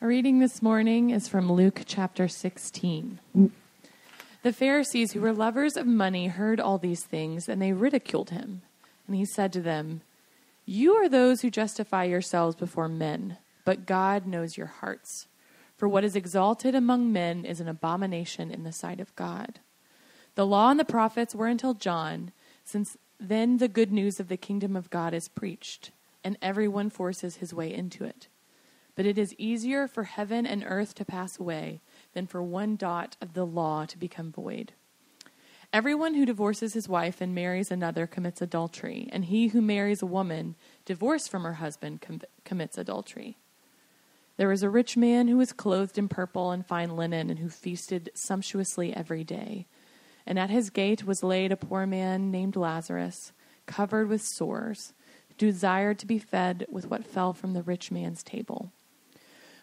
A reading this morning is from Luke chapter 16. The Pharisees, who were lovers of money, heard all these things, and they ridiculed him. And he said to them, You are those who justify yourselves before men, but God knows your hearts. For what is exalted among men is an abomination in the sight of God. The law and the prophets were until John, since then the good news of the kingdom of God is preached, and everyone forces his way into it. But it is easier for heaven and earth to pass away than for one dot of the law to become void. Everyone who divorces his wife and marries another commits adultery, and he who marries a woman divorced from her husband com- commits adultery. There was a rich man who was clothed in purple and fine linen, and who feasted sumptuously every day. And at his gate was laid a poor man named Lazarus, covered with sores, who desired to be fed with what fell from the rich man's table.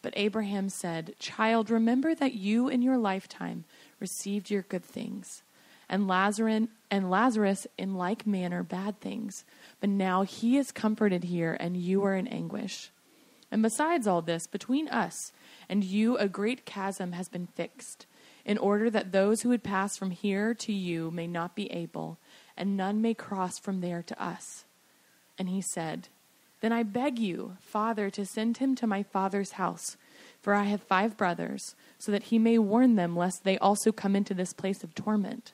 But Abraham said, Child, remember that you in your lifetime received your good things, and Lazarus, and Lazarus in like manner bad things. But now he is comforted here, and you are in anguish. And besides all this, between us and you a great chasm has been fixed, in order that those who would pass from here to you may not be able, and none may cross from there to us. And he said, then I beg you, Father, to send him to my father's house, for I have five brothers, so that he may warn them, lest they also come into this place of torment.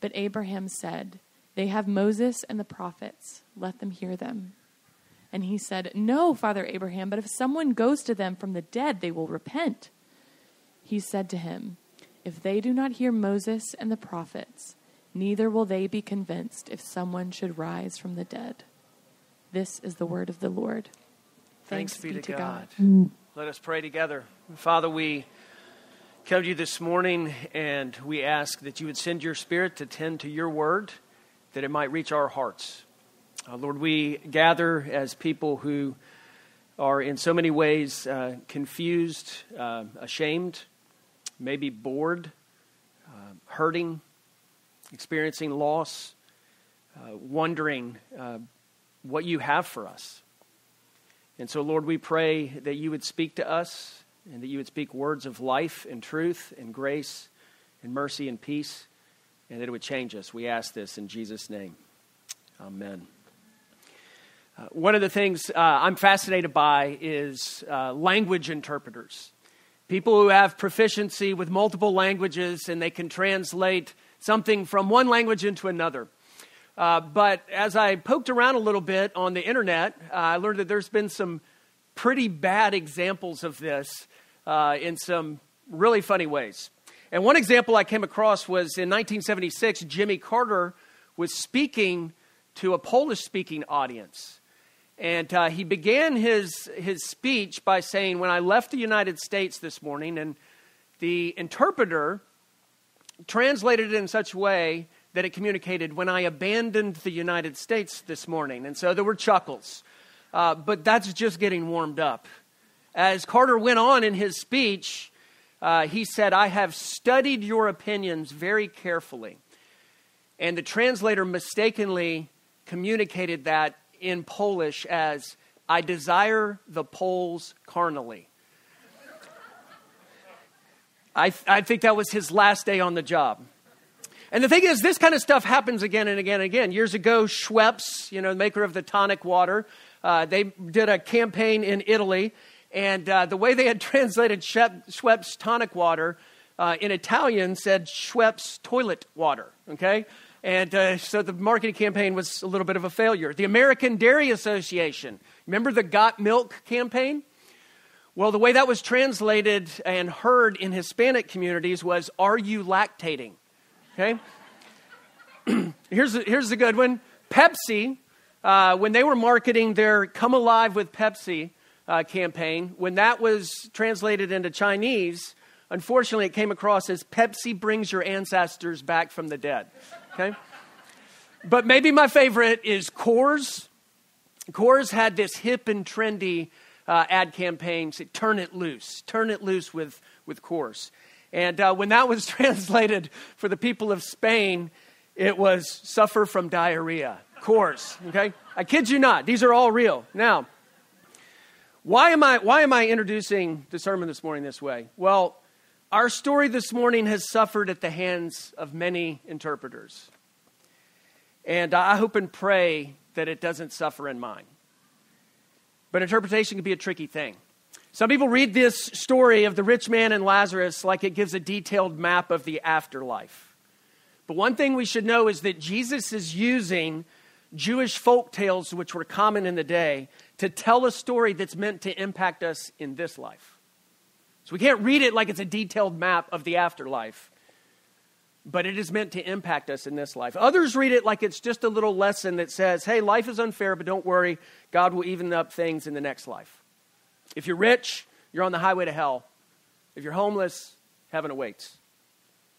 But Abraham said, They have Moses and the prophets, let them hear them. And he said, No, Father Abraham, but if someone goes to them from the dead, they will repent. He said to him, If they do not hear Moses and the prophets, neither will they be convinced if someone should rise from the dead. This is the word of the Lord. Thanks, Thanks be, be, to, God. God. Let us pray together. Father, we come to you this morning and we ask that you would send your spirit to tend to your word, that it might reach our hearts. Uh, Lord, we gather as people who are in so many ways uh, confused, uh, ashamed, maybe bored, uh, hurting, experiencing loss, uh, wondering uh, what you have for us. And so, Lord, we pray that you would speak to us and that you would speak words of life and truth and grace and mercy and peace, and that it would change us. We ask this in Jesus' name. Amen. Uh, one of the things uh, I'm fascinated by is uh, language interpreters. People who have proficiency with multiple languages and they can translate something from one language into another. Uh, but as I poked around a little bit on the internet, uh, I learned that there's been some pretty bad examples of this uh, in some really funny ways. And one example I came across was in 1976, Jimmy Carter was speaking to a Polish speaking audience. And uh, he began his, his speech by saying, When I left the United States this morning, and the interpreter translated it in such a way that it communicated when I abandoned the United States this morning. And so there were chuckles. Uh, but that's just getting warmed up. As Carter went on in his speech, uh, he said, I have studied your opinions very carefully. And the translator mistakenly communicated that in Polish as, I desire the Poles carnally. I, th- I think that was his last day on the job. And the thing is, this kind of stuff happens again and again and again. Years ago, Schweppes, you know, the maker of the tonic water, uh, they did a campaign in Italy, and uh, the way they had translated Schweppes tonic water uh, in Italian said Schweppes toilet water, okay? And uh, so the marketing campaign was a little bit of a failure. The American Dairy Association, remember the Got Milk campaign? Well, the way that was translated and heard in Hispanic communities was, Are you lactating? Okay? here's, a, here's a good one Pepsi, uh, when they were marketing their Come Alive with Pepsi uh, campaign, when that was translated into Chinese, Unfortunately, it came across as Pepsi brings your ancestors back from the dead. Okay? But maybe my favorite is Coors. Coors had this hip and trendy uh, ad campaign, say, turn it loose, turn it loose with, with Coors. And uh, when that was translated for the people of Spain, it was suffer from diarrhea. Of course, okay? I kid you not. These are all real. Now, why am I, why am I introducing the sermon this morning this way? Well, our story this morning has suffered at the hands of many interpreters. And I hope and pray that it doesn't suffer in mine. But interpretation can be a tricky thing. Some people read this story of the rich man and Lazarus like it gives a detailed map of the afterlife. But one thing we should know is that Jesus is using Jewish folk tales, which were common in the day, to tell a story that's meant to impact us in this life. So we can't read it like it's a detailed map of the afterlife, but it is meant to impact us in this life. Others read it like it's just a little lesson that says, hey, life is unfair, but don't worry, God will even up things in the next life. If you're rich, you're on the highway to hell. If you're homeless, heaven awaits.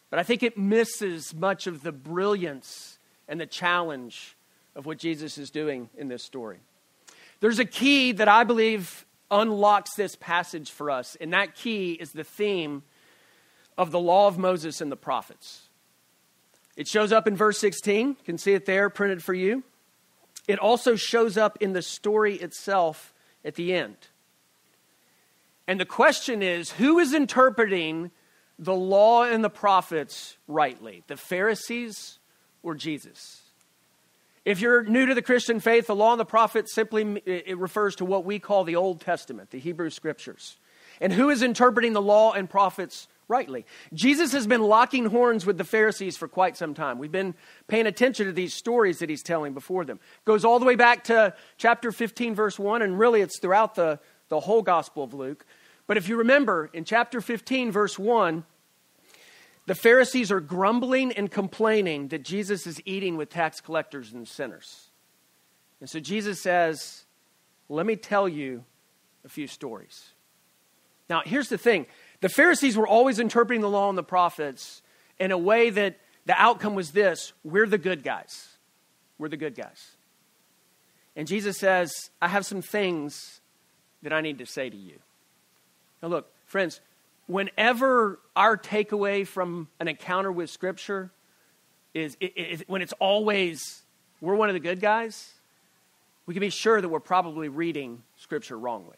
But I think it misses much of the brilliance and the challenge of what Jesus is doing in this story. There's a key that I believe unlocks this passage for us, and that key is the theme of the law of Moses and the prophets. It shows up in verse 16. You can see it there printed for you. It also shows up in the story itself at the end. And the question is who is interpreting the law and the prophets rightly? The Pharisees or Jesus? If you're new to the Christian faith, the law and the prophets simply it refers to what we call the Old Testament, the Hebrew scriptures. And who is interpreting the law and prophets rightly? Jesus has been locking horns with the Pharisees for quite some time. We've been paying attention to these stories that he's telling before them. Goes all the way back to chapter 15 verse 1 and really it's throughout the the whole gospel of Luke. But if you remember in chapter 15 verse 1, the Pharisees are grumbling and complaining that Jesus is eating with tax collectors and sinners. And so Jesus says, Let me tell you a few stories. Now, here's the thing the Pharisees were always interpreting the law and the prophets in a way that the outcome was this we're the good guys. We're the good guys. And Jesus says, I have some things that I need to say to you. Now, look, friends, whenever our takeaway from an encounter with Scripture is, is, when it's always we're one of the good guys, we can be sure that we're probably reading Scripture wrongly.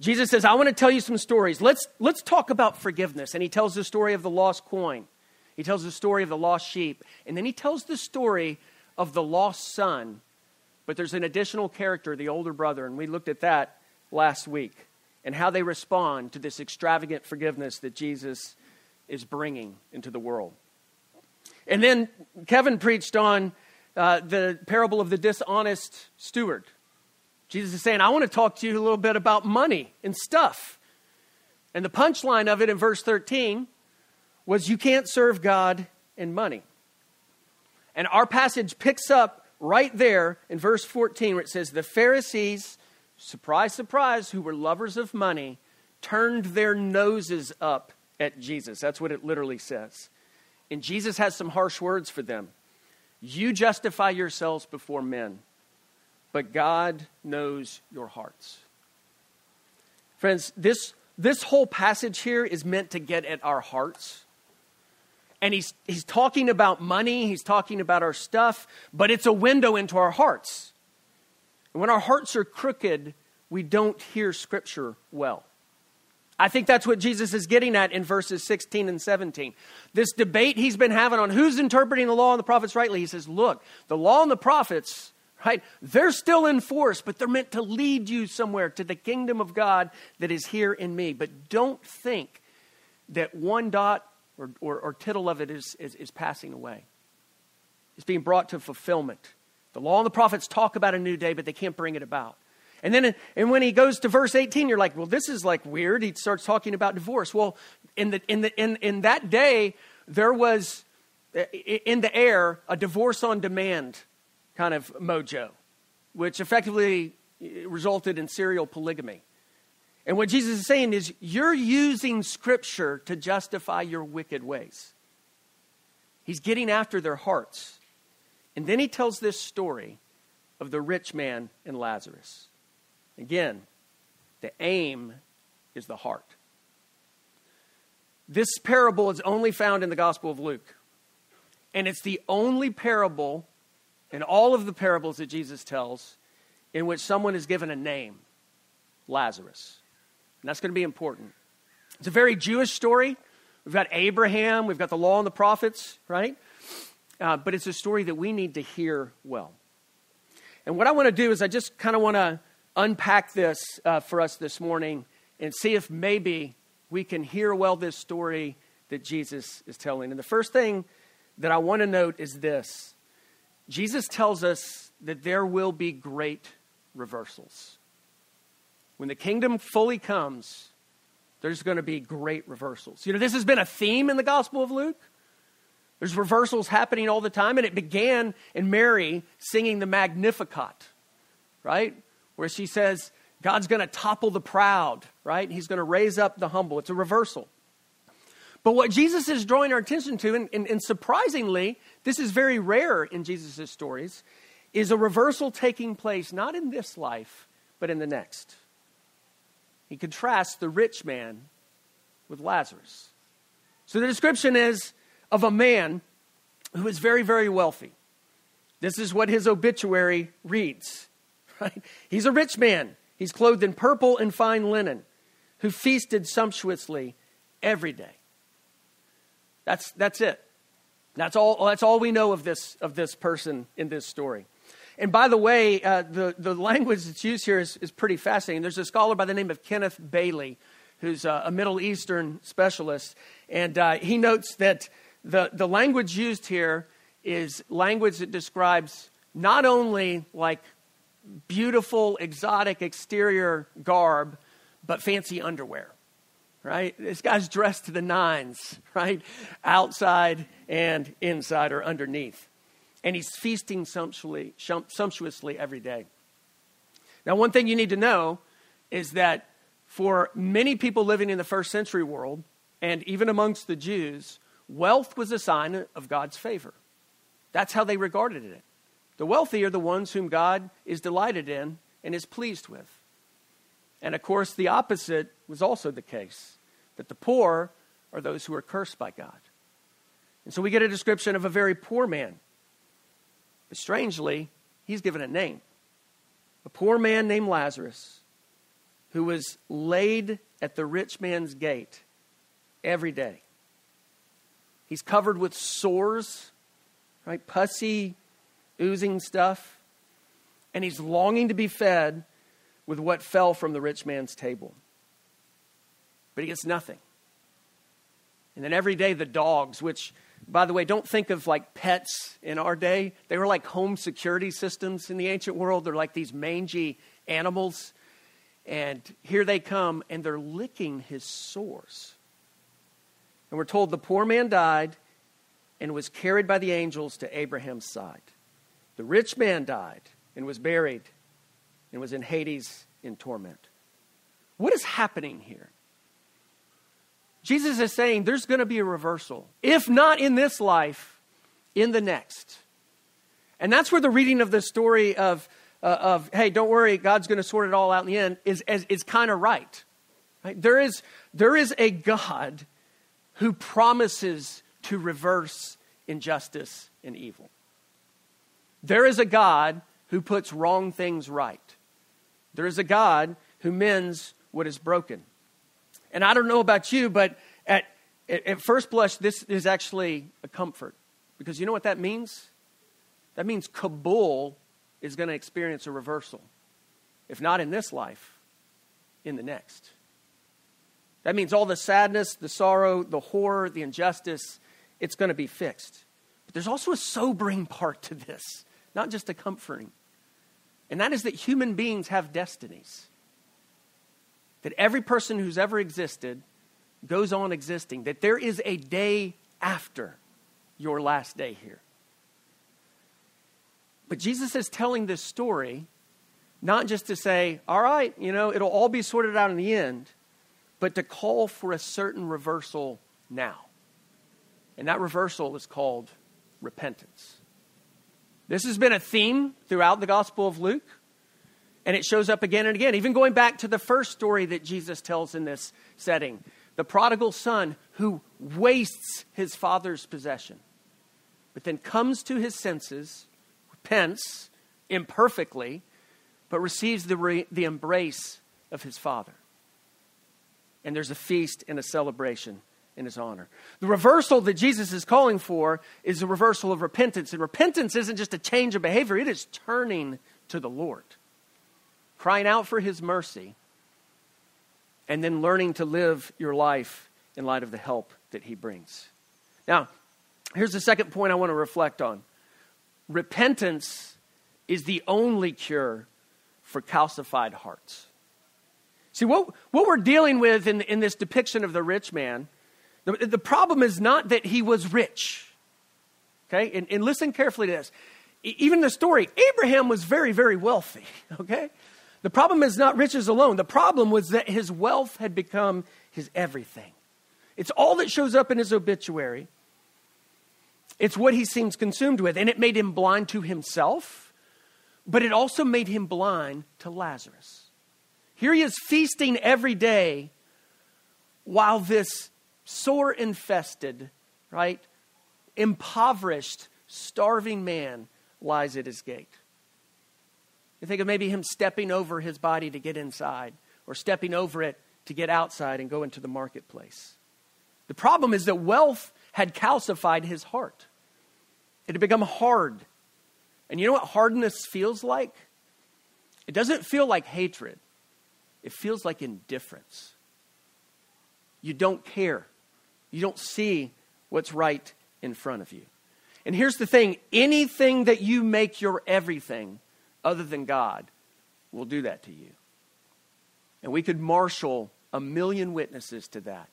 Jesus says, I want to tell you some stories. Let's, let's talk about forgiveness. And he tells the story of the lost coin. He tells the story of the lost sheep. And then he tells the story of the lost son. But there's an additional character, the older brother. And we looked at that last week and how they respond to this extravagant forgiveness that Jesus is bringing into the world. And then Kevin preached on uh, the parable of the dishonest steward. Jesus is saying, I want to talk to you a little bit about money and stuff. And the punchline of it in verse 13 was, You can't serve God and money. And our passage picks up right there in verse 14 where it says, The Pharisees surprise, surprise, who were lovers of money, turned their noses up at Jesus. That's what it literally says. And Jesus has some harsh words for them. You justify yourselves before men, but God knows your hearts. Friends, this, this whole passage here is meant to get at our hearts. And he's, he's talking about money, he's talking about our stuff, but it's a window into our hearts. When our hearts are crooked, we don't hear Scripture well. I think that's what Jesus is getting at in verses 16 and 17. This debate he's been having on who's interpreting the law and the prophets rightly, he says, look, the law and the prophets, right, they're still in force, but they're meant to lead you somewhere to the kingdom of God that is here in me. But don't think that one dot or, or, or tittle of it is, is, is passing away. It's being brought to fulfillment. The law and the prophets talk about a new day, but they can't bring it about. And then and when he goes to verse 18, you're like, well, this is like weird. He starts talking about divorce. Well, in, the, in, the, in, in that day, there was uh, in the air a divorce on demand kind of mojo, which effectively uh, resulted in serial polygamy. And what Jesus is saying is, you're using Scripture to justify your wicked ways. He's getting after their hearts. And then he tells this story of the rich man and Lazarus. Again, the aim is the heart. This parable is only found in the Gospel of Luke. And it's the only parable in all of the parables that Jesus tells in which someone is given a name Lazarus. And that's going to be important. It's a very Jewish story. We've got Abraham, we've got the law and the prophets, right? Uh, but it's a story that we need to hear well. And what I want to do is I just kind of want to unpack this uh, for us this morning and see if maybe we can hear well this story that Jesus is telling. And the first thing that I want to note is this Jesus tells us that there will be great reversals. When the kingdom fully comes, there's going to be great reversals. You know, this has been a theme in the Gospel of Luke. There's reversals happening all the time, and it began in Mary singing the Magnificat, right? Where she says, God's going to topple the proud, right? He's going to raise up the humble. It's a reversal. But what Jesus is drawing our attention to, and, and, and surprisingly, this is very rare in Jesus' stories, is a reversal taking place not in this life, but in the next. He contrasts the rich man with Lazarus. So the description is of a man who is very, very wealthy. This is what his obituary reads. Right? He's a rich man. He's clothed in purple and fine linen, who feasted sumptuously every day. That's, that's it. That's all, that's all we know of this, of this person in this story. And by the way, uh, the, the language that's used here is, is pretty fascinating. There's a scholar by the name of Kenneth Bailey, who's a, a Middle Eastern specialist, and uh, he notes that the, the language used here is language that describes not only like beautiful, exotic exterior garb, but fancy underwear. Right? This guy's dressed to the nines, right? Outside and inside or underneath. And he's feasting sumptuously, sumptuously every day. Now, one thing you need to know is that for many people living in the first century world, and even amongst the Jews, wealth was a sign of God's favor. That's how they regarded it. The wealthy are the ones whom God is delighted in and is pleased with. And of course, the opposite was also the case that the poor are those who are cursed by God. And so we get a description of a very poor man. But strangely, he's given a name a poor man named Lazarus, who was laid at the rich man's gate every day. He's covered with sores, right? Pussy, oozing stuff, and he's longing to be fed with what fell from the rich man's table. But he gets nothing. And then every day, the dogs, which, by the way, don't think of like pets in our day. They were like home security systems in the ancient world. They're like these mangy animals. And here they come, and they're licking his sores. And we're told the poor man died and was carried by the angels to Abraham's side. The rich man died and was buried and was in Hades in torment. What is happening here? Jesus is saying there's going to be a reversal. If not in this life, in the next. And that's where the reading of the story of, uh, of hey, don't worry, God's going to sort it all out in the end, is, is, is kind of right. right. There, is, there is a God who promises to reverse injustice and evil. There is a God who puts wrong things right. There is a God who mends what is broken. And I don't know about you, but at, at first blush, this is actually a comfort. Because you know what that means? That means Kabul is going to experience a reversal. If not in this life, in the next. That means all the sadness, the sorrow, the horror, the injustice, it's going to be fixed. But there's also a sobering part to this not just a comforting. And that is that human beings have destinies. That every person who's ever existed goes on existing. That there is a day after your last day here. But Jesus is telling this story Not just to say, all right, you know, it'll all be sorted out in the end, but to call for a certain reversal now. And that reversal is called repentance. This has been a theme throughout the Gospel of Luke, and it shows up again and again, even going back to the first story that Jesus tells in this setting the prodigal son who wastes his father's possession, but then comes to his senses, repents imperfectly, but receives the, re- the embrace of his father. And there's a feast and a celebration in his honor. The reversal that Jesus is calling for is a reversal of repentance. And repentance isn't just a change of behavior, it is turning to the Lord, crying out for his mercy, and then learning to live your life in light of the help that he brings. Now, here's the second point I want to reflect on repentance is the only cure for calcified hearts. See, what, what we're dealing with in, in this depiction of the rich man, the, the problem is not that he was rich. Okay? And, and listen carefully to this. Even the story, Abraham was very, very wealthy. Okay? The problem is not riches alone. The problem was that his wealth had become his everything. It's all that shows up in his obituary. It's what he seems consumed with. And it made him blind to himself but it also made him blind to Lazarus. Here he is feasting every day while this sore infested, right, impoverished, starving man lies at his gate. You think of maybe him stepping over his body to get inside, or stepping over it to get outside and go into the marketplace. The problem is that wealth had calcified his heart. It had become hard and you know what hardness feels like? It doesn't feel like hatred, it feels like indifference. You don't care, you don't see what's right in front of you. And here's the thing anything that you make your everything other than God will do that to you. And we could marshal a million witnesses to that.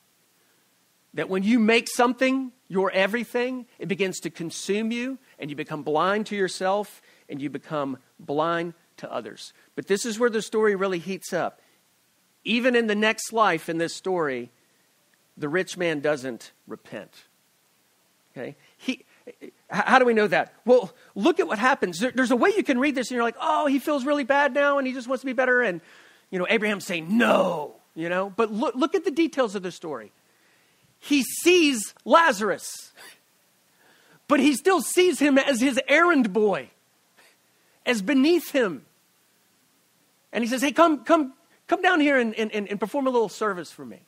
That when you make something your everything, it begins to consume you, and you become blind to yourself, and you become blind to others. But this is where the story really heats up. Even in the next life in this story, the rich man doesn't repent. Okay? He, how do we know that? Well, look at what happens. There, there's a way you can read this and you're like, oh, he feels really bad now and he just wants to be better. And, you know, Abraham's saying, no, you know. But look, look at the details of the story he sees Lazarus, but he still sees him as his errand boy, as beneath him. And he says, Hey, come, come, come down here and, and, and perform a little service for me.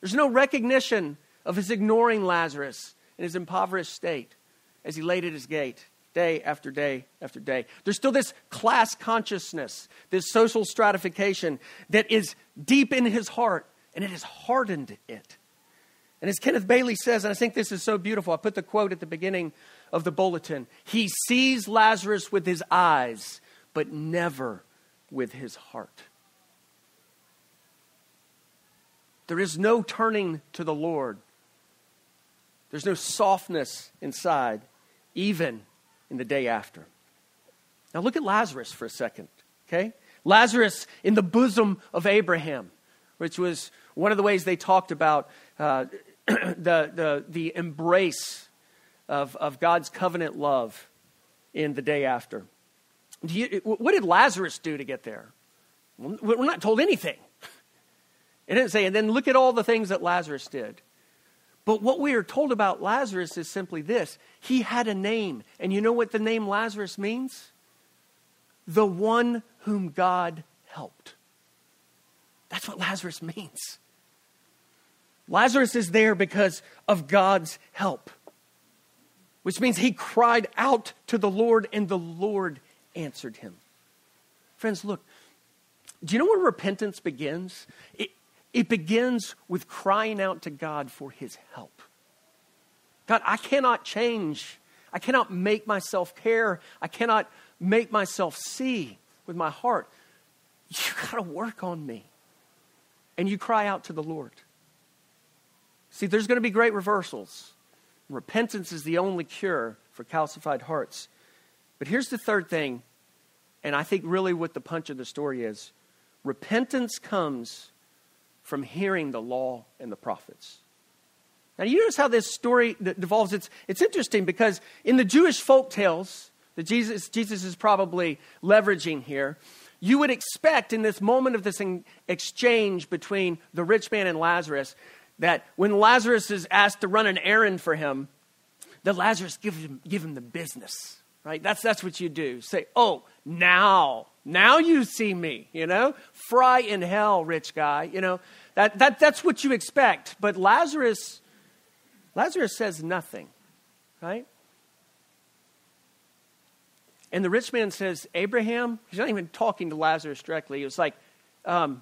There's no recognition of his ignoring Lazarus in his impoverished state as he laid at his gate day after day after day. There's still this class consciousness, this social stratification that is deep in his heart, and it has hardened it. And as Kenneth Bailey says, and I think this is so beautiful, I put the quote at the beginning of the bulletin He sees Lazarus with his eyes, but never with his heart. There is no turning to the Lord. There's no softness inside, even in the day after. Now look at Lazarus for a second, okay? Lazarus in the bosom of Abraham, which was one of the ways they talked about uh, the, the, the embrace of, of God's covenant love in the day after. You, what did Lazarus do to get there? We're not told anything. It didn't say, and then look at all the things that Lazarus did. But what we are told about Lazarus is simply this he had a name. And you know what the name Lazarus means? The one whom God helped. That's what Lazarus means. Lazarus is there because of God's help, which means he cried out to the Lord and the Lord answered him. Friends, look, do you know where repentance begins? It, it begins with crying out to God for his help. God, I cannot change. I cannot make myself care. I cannot make myself see with my heart. You got to work on me. And you cry out to the Lord. See, there's going to be great reversals. Repentance is the only cure for calcified hearts. But here's the third thing And I think really what the punch of the story is repentance comes from hearing the law and the prophets. Now, you notice how this story devolves. It's, it's interesting because in the Jewish folk tales that Jesus, Jesus is probably leveraging here, you would expect in this moment of this exchange between the rich man and Lazarus that when Lazarus is asked to run an errand for him, that Lazarus give him, give him the business, right? That's, that's what you do. Say, oh, now, now you see me, you know? Fry in hell, rich guy, you know? That, that, that's what you expect. But Lazarus, Lazarus says nothing, right? And the rich man says, Abraham, he's not even talking to Lazarus directly. It was like, um,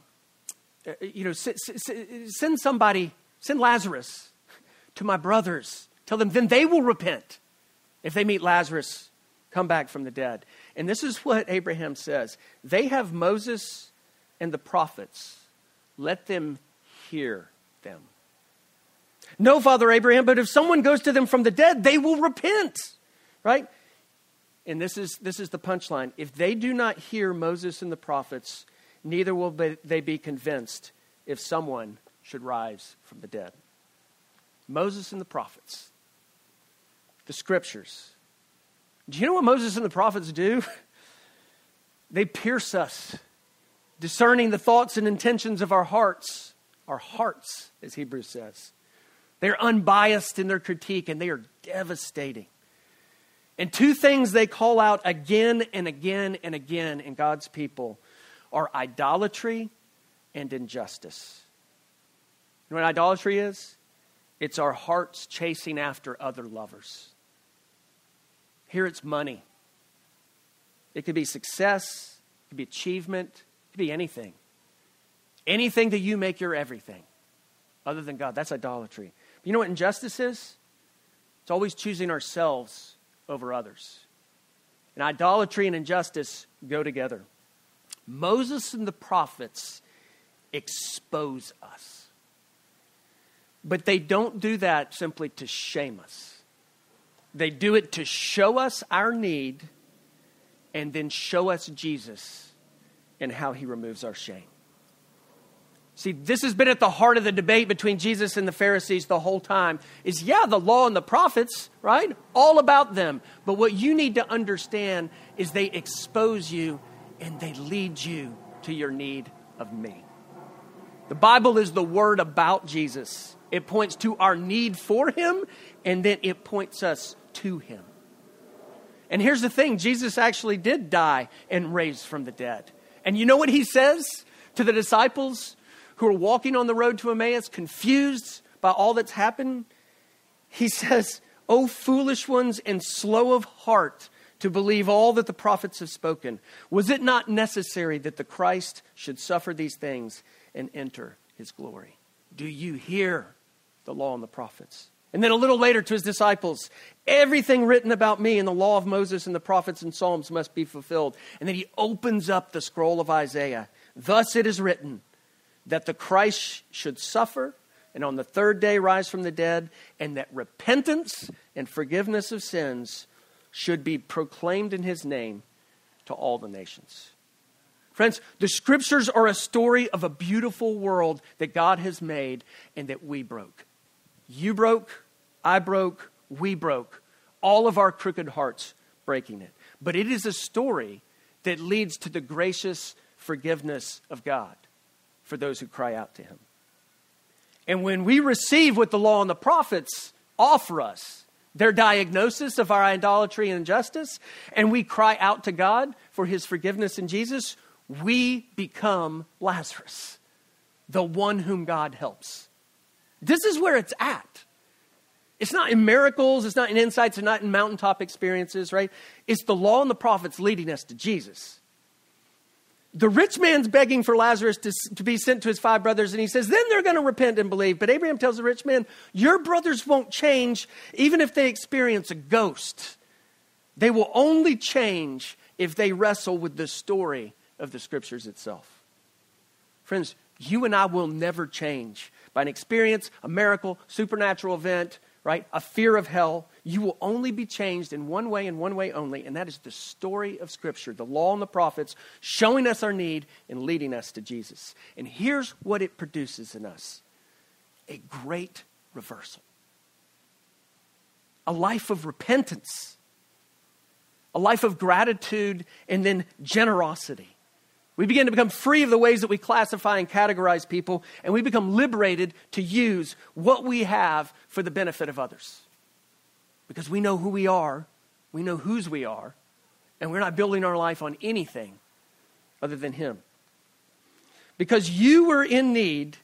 uh, you know, send somebody, send Lazarus to my brothers. Tell them, then they will repent if they meet Lazarus come back from the dead. And this is what Abraham says They have Moses and the prophets. Let them hear them. No, Father Abraham, but if someone goes to them from the dead, they will repent. Right? and this is, this is the punchline if they do not hear Moses and the prophets, neither will they be convinced if someone should rise from the dead. Moses and the prophets, the scriptures. Do you know what Moses and the prophets do? They pierce us, discerning the thoughts and intentions of our hearts. Our hearts, as Hebrews says. They're unbiased in their critique and they are devastating. And two things they call out again and again and again in God's people are idolatry and injustice. You know what idolatry is? It's our hearts chasing after other lovers. Here it's money. It could be success, it could be achievement, it could be anything. Anything that you make your everything other than God. That's idolatry. But you know what injustice is? It's always choosing ourselves over others. And idolatry and injustice go together. Moses and the prophets expose us. But they don't do that simply to shame us. They do it to show us our need and then show us Jesus and how he removes our shame. See, this has been at the heart of the debate between Jesus and the Pharisees the whole time. Is yeah, the law and the prophets, right? All about them. But what you need to understand is they expose you and they lead you to your need of me. The Bible is the word about Jesus. It points to our need for him and then it points us to him. And here's the thing Jesus actually did die and raise from the dead. And you know what he says to the disciples? who are walking on the road to Emmaus, confused by all that's happened, he says, O foolish ones and slow of heart to believe all that the prophets have spoken. Was it not necessary that the Christ should suffer these things and enter his glory? Do you hear the law and the prophets? And then a little later to his disciples, everything written about me in the law of Moses and the prophets and Psalms must be fulfilled. And then he opens up the scroll of Isaiah. Thus it is written that the Christ should suffer and on the third day rise from the dead, and that repentance and forgiveness of sins should be proclaimed in his name to all the nations. Friends, the scriptures are a story of a beautiful world that God has made and that we broke. You broke, I broke, we broke, all of our crooked hearts breaking it. But it is a story that leads to the gracious forgiveness of God for those who cry out to him. And when we receive what the law and the prophets offer us, their diagnosis of our idolatry and injustice, and we cry out to God for his forgiveness in Jesus, we become Lazarus, the one whom God helps. This is where it's at. It's not in miracles, it's not in insights, it's not in mountaintop experiences, right? It's the law and the prophets leading us to Jesus the rich man's begging for Lazarus to, to be sent to his five brothers, and he says, then they're going to repent and believe. But Abraham tells the rich man, Your brothers won't change even if they experience a ghost. They will only change if they wrestle with the story of the scriptures itself. Friends, you and I will never change by an experience, a miracle, supernatural event, right? A fear of hell. You will only be changed in one way and one way only, and that is the story of Scripture, the law and the prophets showing us our need and leading us to Jesus. And here's what it produces in us a great reversal, a life of repentance, a life of gratitude, and then generosity. We begin to become free of the ways that we classify and categorize people, and we become liberated to use what we have for the benefit of others. Because we know who we are, we know whose we are, and we're not building our life on anything other than Him. Because you were in need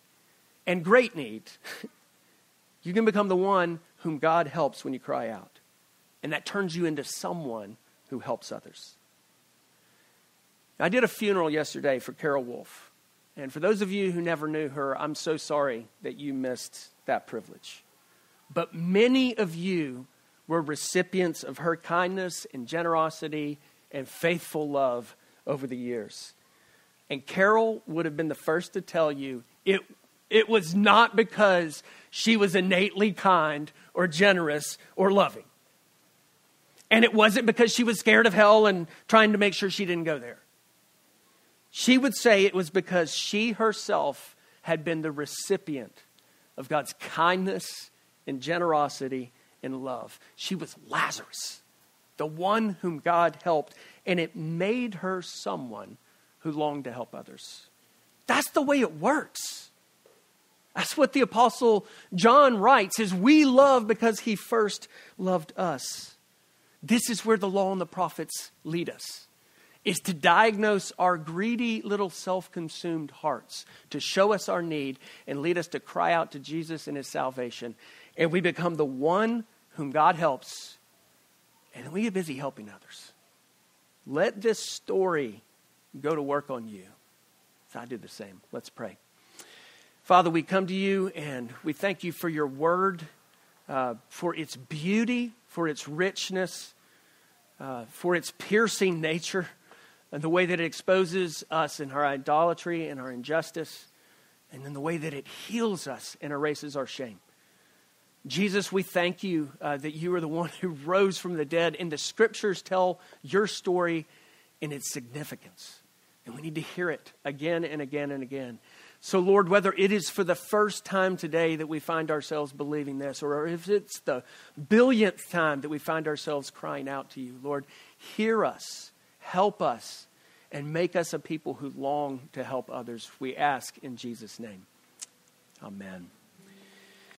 and great need, you can become the one whom God helps when you cry out. And that turns you into someone who helps others. I did a funeral yesterday for Carol Wolf. And for those of you who never knew her, I'm so sorry that you missed that privilege. But many of you were recipients of her kindness and generosity and faithful love over the years. And Carol would have been the first to tell you it, it was not because she was innately kind or generous or loving. And it wasn't because she was scared of hell and trying to make sure she didn't go there. She would say it was because she herself had been the recipient of God's kindness and generosity and love. She was Lazarus, the one whom God helped, and it made her someone who longed to help others. That's the way it works. That's what the apostle John writes is we love because he first loved us. This is where the law and the prophets lead us is to diagnose our greedy little self consumed hearts, to show us our need and lead us to cry out to Jesus and his salvation. And we become the one whom God helps, and we get busy helping others. Let this story go to work on you. So I do the same. Let's pray. Father, we come to you and we thank you for your word, uh, for its beauty, for its richness, uh, for its piercing nature and the way that it exposes us in our idolatry and our injustice, and then the way that it heals us and erases our shame. Jesus, we thank you uh, that you are the one who rose from the dead, and the scriptures tell your story and its significance. And we need to hear it again and again and again. So, Lord, whether it is for the first time today that we find ourselves believing this, or if it's the billionth time that we find ourselves crying out to you, Lord, hear us Help us and make us a people who long to help others. We ask in Jesus' name. Amen.